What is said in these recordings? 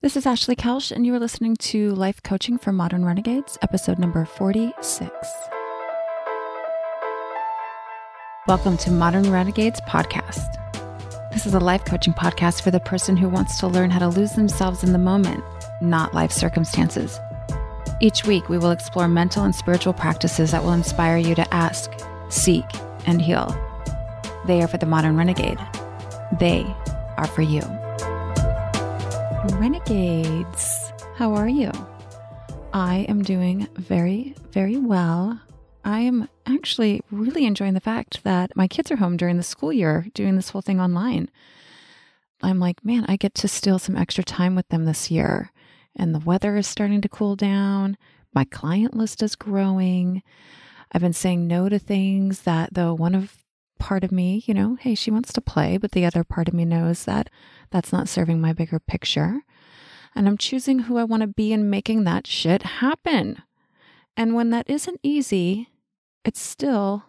This is Ashley Kelsch, and you are listening to Life Coaching for Modern Renegades, episode number 46. Welcome to Modern Renegades Podcast. This is a life coaching podcast for the person who wants to learn how to lose themselves in the moment, not life circumstances. Each week, we will explore mental and spiritual practices that will inspire you to ask, seek, and heal. They are for the modern renegade. They are for you. Renegades, how are you? I am doing very, very well. I am actually really enjoying the fact that my kids are home during the school year doing this whole thing online. I'm like, man, I get to steal some extra time with them this year. And the weather is starting to cool down. My client list is growing. I've been saying no to things that, though, one of part of me, you know, hey, she wants to play, but the other part of me knows that that's not serving my bigger picture. And I'm choosing who I want to be and making that shit happen. And when that isn't easy, it still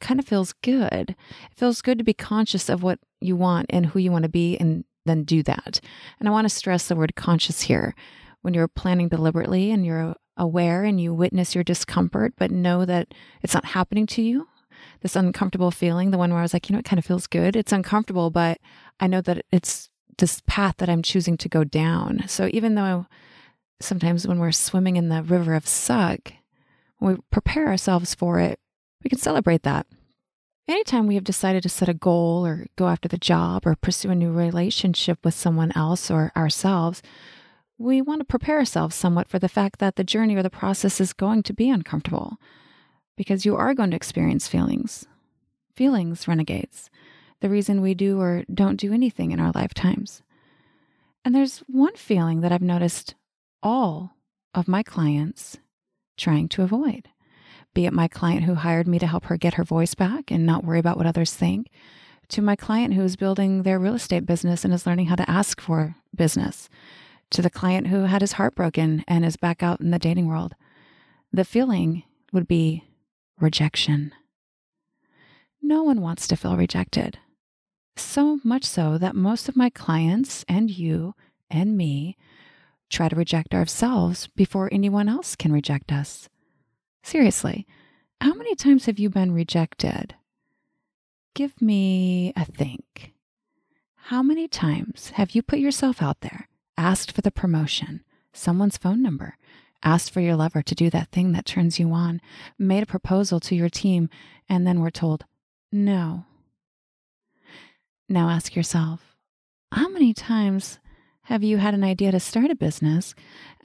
kind of feels good. It feels good to be conscious of what you want and who you want to be and then do that. And I want to stress the word conscious here. When you're planning deliberately and you're aware and you witness your discomfort, but know that it's not happening to you, this uncomfortable feeling, the one where I was like, you know, it kind of feels good. It's uncomfortable, but I know that it's this path that I'm choosing to go down. So even though sometimes when we're swimming in the river of suck, we prepare ourselves for it, we can celebrate that. Anytime we have decided to set a goal or go after the job or pursue a new relationship with someone else or ourselves, we want to prepare ourselves somewhat for the fact that the journey or the process is going to be uncomfortable because you are going to experience feelings. Feelings, renegades, the reason we do or don't do anything in our lifetimes. And there's one feeling that I've noticed all of my clients trying to avoid. Be it my client who hired me to help her get her voice back and not worry about what others think, to my client who is building their real estate business and is learning how to ask for business, to the client who had his heart broken and is back out in the dating world. The feeling would be rejection. No one wants to feel rejected. So much so that most of my clients and you and me try to reject ourselves before anyone else can reject us. Seriously, how many times have you been rejected? Give me a think. How many times have you put yourself out there, asked for the promotion, someone's phone number, asked for your lover to do that thing that turns you on, made a proposal to your team, and then were told, no. Now ask yourself, how many times have you had an idea to start a business,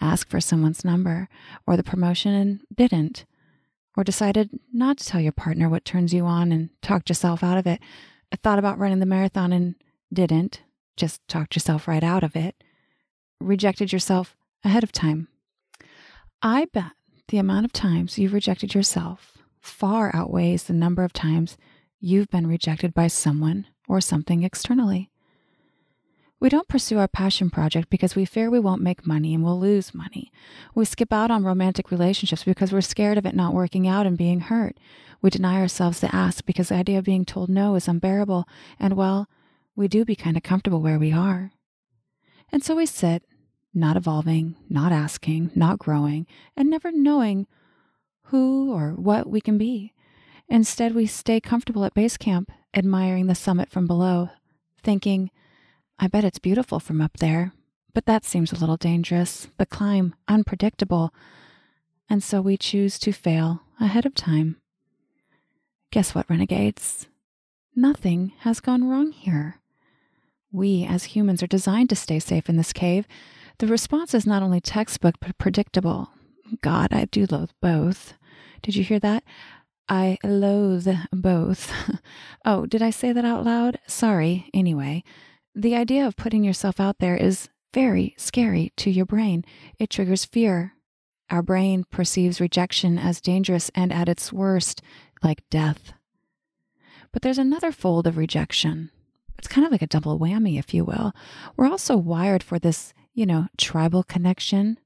ask for someone's number or the promotion and didn't? Or decided not to tell your partner what turns you on and talked yourself out of it? Thought about running the marathon and didn't, just talked yourself right out of it? Rejected yourself ahead of time? I bet the amount of times you've rejected yourself far outweighs the number of times you've been rejected by someone or something externally. We don't pursue our passion project because we fear we won't make money and we'll lose money. We skip out on romantic relationships because we're scared of it not working out and being hurt. We deny ourselves the ask because the idea of being told no is unbearable, and well, we do be kind of comfortable where we are. And so we sit not evolving, not asking, not growing, and never knowing who or what we can be. Instead, we stay comfortable at base camp, admiring the summit from below, thinking, I bet it's beautiful from up there, but that seems a little dangerous, the climb unpredictable, and so we choose to fail ahead of time. Guess what, renegades? Nothing has gone wrong here. We, as humans, are designed to stay safe in this cave, the response is not only textbook, but predictable. God, I do loathe both. Did you hear that? I loathe both. oh, did I say that out loud? Sorry. Anyway, the idea of putting yourself out there is very scary to your brain. It triggers fear. Our brain perceives rejection as dangerous and at its worst, like death. But there's another fold of rejection. It's kind of like a double whammy, if you will. We're also wired for this you know, tribal connection,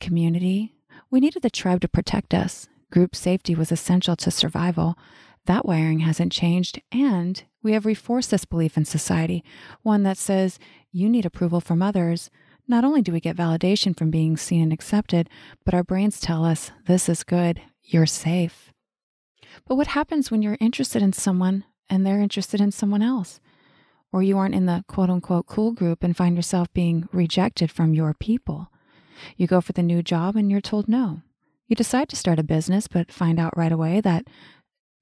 community. We needed the tribe to protect us. Group safety was essential to survival. That wiring hasn't changed, and we have reinforced this belief in society one that says you need approval from others, Not only do we get validation from being seen and accepted, but our brains tell us, this is good, you're safe. But what happens when you're interested in someone and they're interested in someone else? Or you aren't in the quote unquote cool group and find yourself being rejected from your people? You go for the new job and you're told no. You decide to start a business, but find out right away that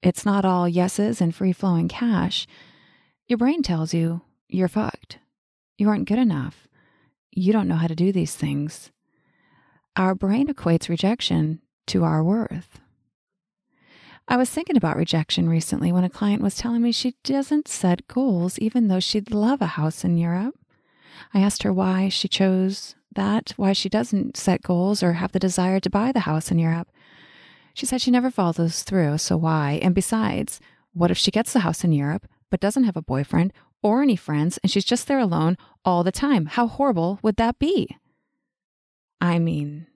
it's not all yeses and free flowing cash. Your brain tells you you're fucked. You aren't good enough. You don't know how to do these things. Our brain equates rejection to our worth. I was thinking about rejection recently when a client was telling me she doesn't set goals, even though she'd love a house in Europe. I asked her why she chose that, why she doesn't set goals or have the desire to buy the house in Europe. She said she never follows through, so why? And besides, what if she gets the house in Europe but doesn't have a boyfriend or any friends and she's just there alone all the time? How horrible would that be? I mean,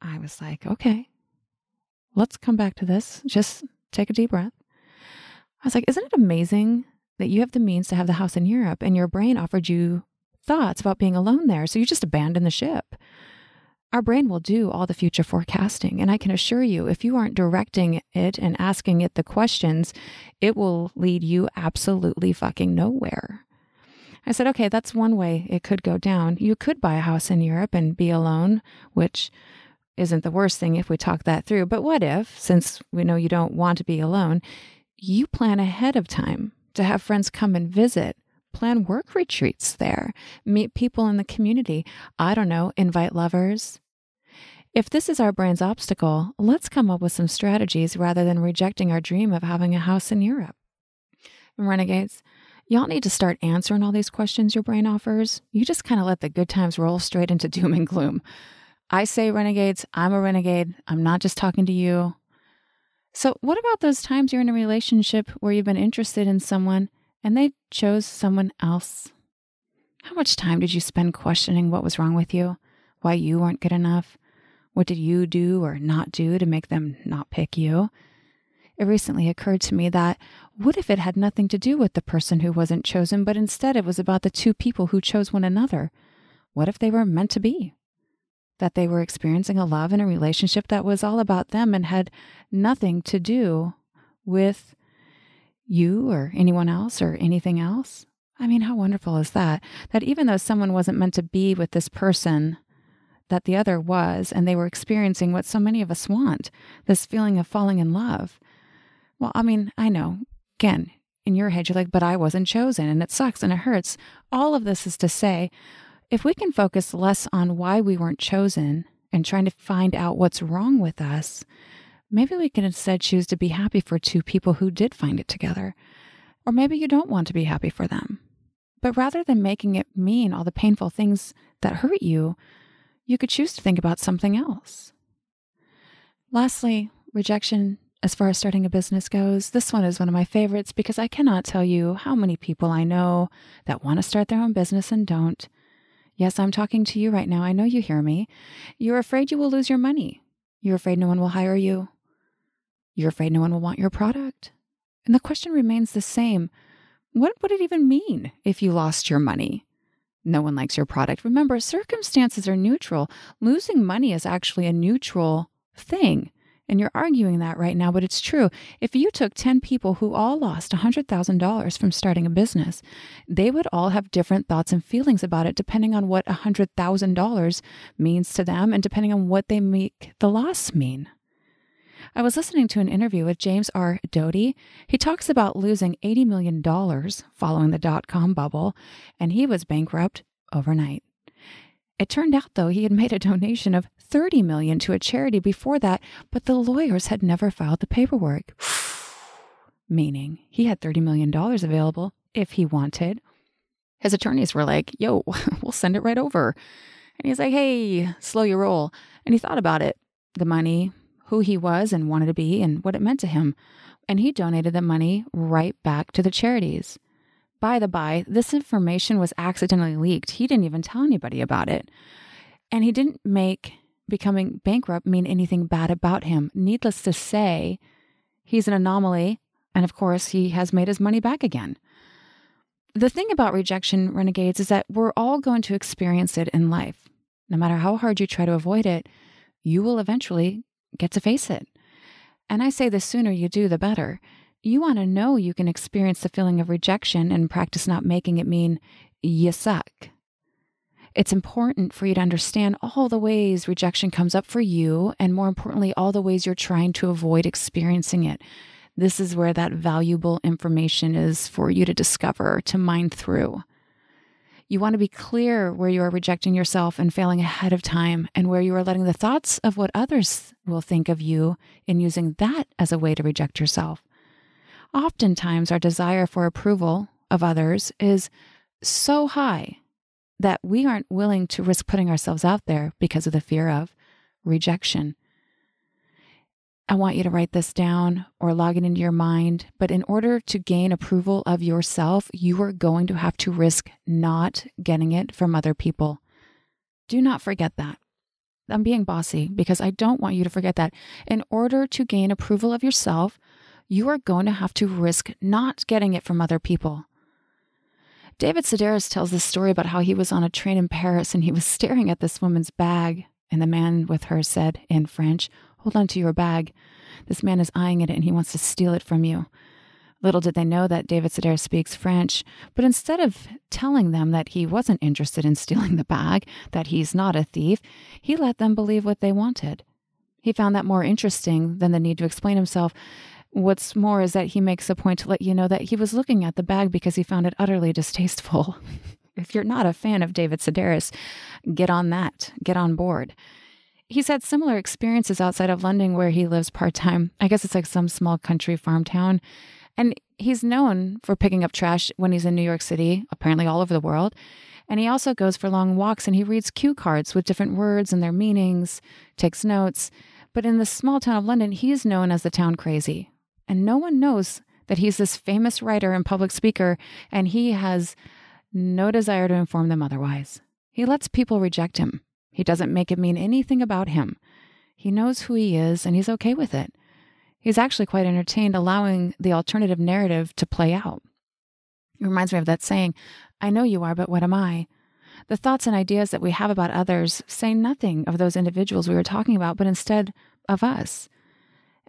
I was like, okay, let's come back to this. Just take a deep breath. I was like, isn't it amazing that you have the means to have the house in Europe and your brain offered you thoughts about being alone there? So you just abandon the ship. Our brain will do all the future forecasting. And I can assure you, if you aren't directing it and asking it the questions, it will lead you absolutely fucking nowhere. I said, okay, that's one way it could go down. You could buy a house in Europe and be alone, which isn't the worst thing if we talk that through. But what if, since we know you don't want to be alone, you plan ahead of time to have friends come and visit? Plan work retreats there, meet people in the community. I don't know, invite lovers. If this is our brain's obstacle, let's come up with some strategies rather than rejecting our dream of having a house in Europe. Renegades, y'all need to start answering all these questions your brain offers. You just kind of let the good times roll straight into doom and gloom. I say renegades, I'm a renegade. I'm not just talking to you. So, what about those times you're in a relationship where you've been interested in someone and they chose someone else? How much time did you spend questioning what was wrong with you? Why you weren't good enough? What did you do or not do to make them not pick you? It recently occurred to me that what if it had nothing to do with the person who wasn't chosen, but instead it was about the two people who chose one another? What if they were meant to be? That they were experiencing a love and a relationship that was all about them and had nothing to do with you or anyone else or anything else. I mean, how wonderful is that? That even though someone wasn't meant to be with this person, that the other was, and they were experiencing what so many of us want this feeling of falling in love. Well, I mean, I know, again, in your head, you're like, but I wasn't chosen and it sucks and it hurts. All of this is to say, if we can focus less on why we weren't chosen and trying to find out what's wrong with us, maybe we can instead choose to be happy for two people who did find it together. Or maybe you don't want to be happy for them. But rather than making it mean all the painful things that hurt you, you could choose to think about something else. Lastly, rejection as far as starting a business goes, this one is one of my favorites because I cannot tell you how many people I know that want to start their own business and don't. Yes, I'm talking to you right now. I know you hear me. You're afraid you will lose your money. You're afraid no one will hire you. You're afraid no one will want your product. And the question remains the same What would it even mean if you lost your money? No one likes your product. Remember, circumstances are neutral. Losing money is actually a neutral thing. And you're arguing that right now, but it's true. If you took 10 people who all lost $100,000 from starting a business, they would all have different thoughts and feelings about it depending on what $100,000 means to them and depending on what they make the loss mean. I was listening to an interview with James R. Doty. He talks about losing $80 million following the dot com bubble, and he was bankrupt overnight. It turned out though he had made a donation of 30 million to a charity before that, but the lawyers had never filed the paperwork. Meaning he had 30 million dollars available if he wanted. His attorneys were like, "Yo, we'll send it right over." And he's like, "Hey, slow your roll." And he thought about it, the money, who he was and wanted to be and what it meant to him. And he donated the money right back to the charities. By the by, this information was accidentally leaked. He didn't even tell anybody about it. And he didn't make becoming bankrupt mean anything bad about him. Needless to say, he's an anomaly. And of course, he has made his money back again. The thing about rejection renegades is that we're all going to experience it in life. No matter how hard you try to avoid it, you will eventually get to face it. And I say the sooner you do, the better. You want to know you can experience the feeling of rejection and practice not making it mean you suck. It's important for you to understand all the ways rejection comes up for you, and more importantly, all the ways you're trying to avoid experiencing it. This is where that valuable information is for you to discover, to mine through. You want to be clear where you are rejecting yourself and failing ahead of time, and where you are letting the thoughts of what others will think of you and using that as a way to reject yourself. Oftentimes, our desire for approval of others is so high that we aren't willing to risk putting ourselves out there because of the fear of rejection. I want you to write this down or log it into your mind. But in order to gain approval of yourself, you are going to have to risk not getting it from other people. Do not forget that. I'm being bossy because I don't want you to forget that. In order to gain approval of yourself, you are going to have to risk not getting it from other people. David Sedaris tells this story about how he was on a train in Paris and he was staring at this woman's bag. And the man with her said in French, Hold on to your bag. This man is eyeing it and he wants to steal it from you. Little did they know that David Sedaris speaks French, but instead of telling them that he wasn't interested in stealing the bag, that he's not a thief, he let them believe what they wanted. He found that more interesting than the need to explain himself. What's more is that he makes a point to let you know that he was looking at the bag because he found it utterly distasteful. if you're not a fan of David Sedaris, get on that, get on board. He's had similar experiences outside of London where he lives part time. I guess it's like some small country farm town. And he's known for picking up trash when he's in New York City, apparently all over the world. And he also goes for long walks and he reads cue cards with different words and their meanings, takes notes. But in the small town of London, he is known as the town crazy and no one knows that he's this famous writer and public speaker, and he has no desire to inform them otherwise. He lets people reject him. He doesn't make it mean anything about him. He knows who he is, and he's okay with it. He's actually quite entertained allowing the alternative narrative to play out. It reminds me of that saying, I know you are, but what am I? The thoughts and ideas that we have about others say nothing of those individuals we were talking about, but instead of us.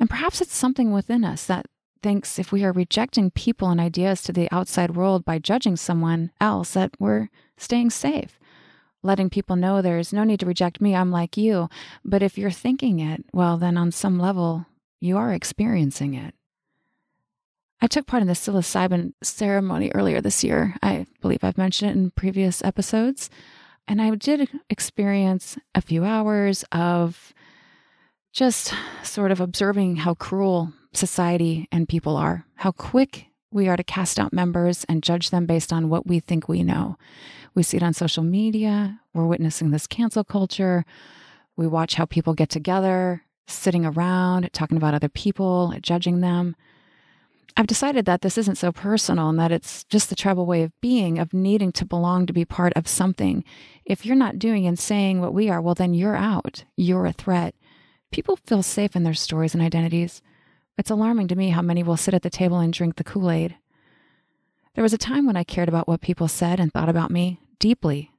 And perhaps it's something within us that thinks if we are rejecting people and ideas to the outside world by judging someone else, that we're staying safe, letting people know there's no need to reject me, I'm like you. But if you're thinking it, well, then on some level, you are experiencing it. I took part in the psilocybin ceremony earlier this year. I believe I've mentioned it in previous episodes. And I did experience a few hours of just sort of observing how cruel society and people are, how quick we are to cast out members and judge them based on what we think we know. We see it on social media. We're witnessing this cancel culture. We watch how people get together, sitting around, talking about other people, judging them. I've decided that this isn't so personal and that it's just the tribal way of being, of needing to belong to be part of something. If you're not doing and saying what we are, well, then you're out. You're a threat. People feel safe in their stories and identities. It's alarming to me how many will sit at the table and drink the Kool Aid. There was a time when I cared about what people said and thought about me deeply.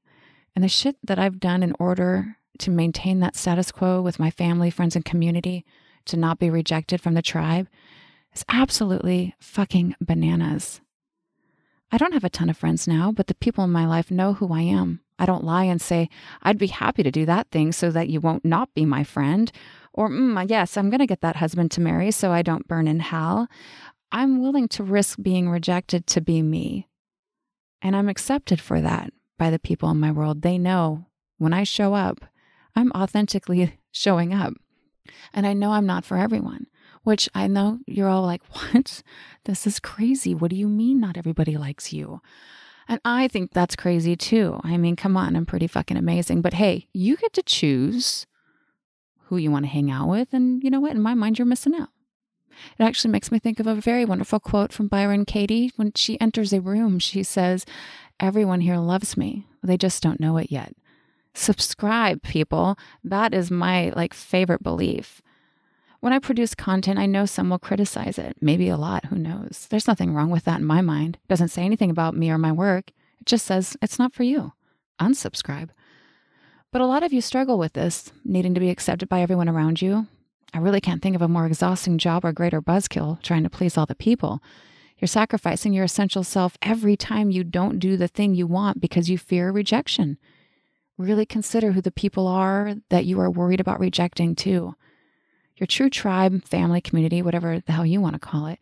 And the shit that I've done in order to maintain that status quo with my family, friends, and community, to not be rejected from the tribe, is absolutely fucking bananas. I don't have a ton of friends now, but the people in my life know who I am. I don't lie and say, I'd be happy to do that thing so that you won't not be my friend, or, mm, yes, I'm going to get that husband to marry so I don't burn in hell. I'm willing to risk being rejected to be me. And I'm accepted for that by the people in my world. They know when I show up, I'm authentically showing up. And I know I'm not for everyone, which I know you're all like, what? This is crazy. What do you mean not everybody likes you? And I think that's crazy too. I mean, come on, I'm pretty fucking amazing. But hey, you get to choose who you want to hang out with. And you know what? In my mind, you're missing out. It actually makes me think of a very wonderful quote from Byron Katie. When she enters a room, she says, Everyone here loves me. They just don't know it yet. Subscribe, people. That is my like favorite belief. When I produce content, I know some will criticize it, maybe a lot, who knows. There's nothing wrong with that in my mind. It doesn't say anything about me or my work. It just says it's not for you. Unsubscribe. But a lot of you struggle with this, needing to be accepted by everyone around you. I really can't think of a more exhausting job or greater buzzkill trying to please all the people. You're sacrificing your essential self every time you don't do the thing you want because you fear rejection. Really consider who the people are that you are worried about rejecting, too. Your true tribe, family, community, whatever the hell you want to call it,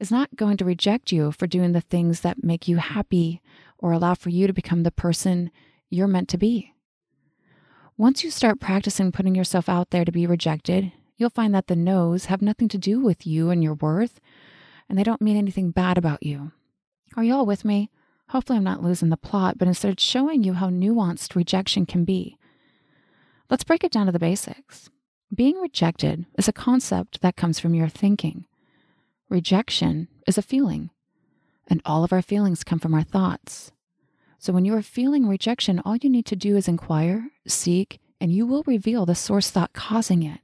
is not going to reject you for doing the things that make you happy or allow for you to become the person you're meant to be. Once you start practicing putting yourself out there to be rejected, you'll find that the no's have nothing to do with you and your worth, and they don't mean anything bad about you. Are you all with me? Hopefully, I'm not losing the plot, but instead showing you how nuanced rejection can be. Let's break it down to the basics. Being rejected is a concept that comes from your thinking. Rejection is a feeling, and all of our feelings come from our thoughts. So when you are feeling rejection, all you need to do is inquire, seek, and you will reveal the source thought causing it.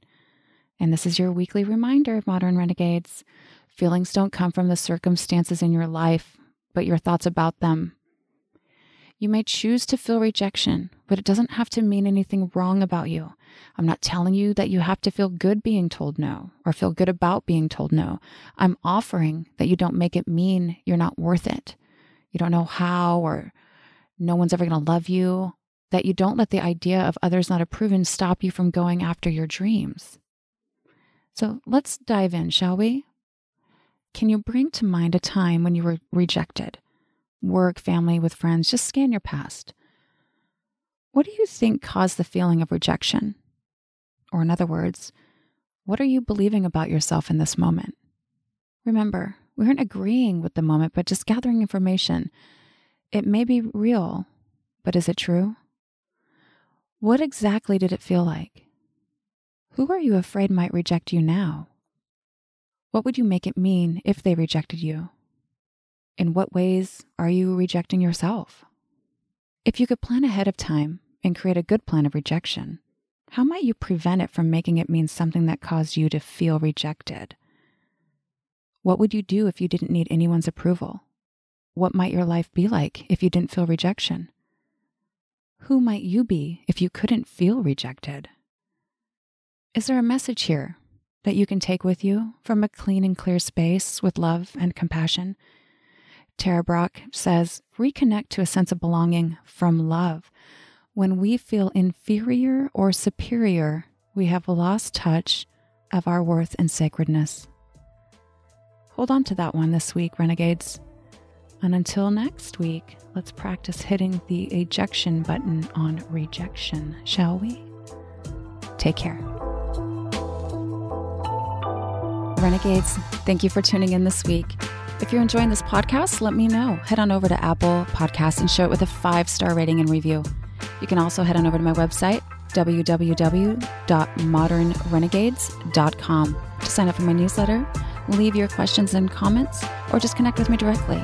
And this is your weekly reminder, of modern renegades. Feelings don't come from the circumstances in your life, but your thoughts about them. You may choose to feel rejection, but it doesn't have to mean anything wrong about you. I'm not telling you that you have to feel good being told no or feel good about being told no. I'm offering that you don't make it mean you're not worth it. You don't know how or no one's ever going to love you. That you don't let the idea of others not approving stop you from going after your dreams. So let's dive in, shall we? Can you bring to mind a time when you were rejected? work, family, with friends, just scan your past. What do you think caused the feeling of rejection? Or, in other words, what are you believing about yourself in this moment? Remember, we aren't agreeing with the moment, but just gathering information. It may be real, but is it true? What exactly did it feel like? Who are you afraid might reject you now? What would you make it mean if they rejected you? In what ways are you rejecting yourself? If you could plan ahead of time and create a good plan of rejection, how might you prevent it from making it mean something that caused you to feel rejected? What would you do if you didn't need anyone's approval? What might your life be like if you didn't feel rejection? Who might you be if you couldn't feel rejected? Is there a message here that you can take with you from a clean and clear space with love and compassion Tara Brach says, reconnect to a sense of belonging from love. When we feel inferior or superior, we have lost touch of our worth and sacredness. Hold on to that one this week, renegades. And until next week, let's practice hitting the ejection button on rejection, shall we? Take care. Renegades, thank you for tuning in this week. If you're enjoying this podcast, let me know. Head on over to Apple Podcasts and show it with a five star rating and review. You can also head on over to my website, www.modernrenegades.com, to sign up for my newsletter, leave your questions and comments, or just connect with me directly.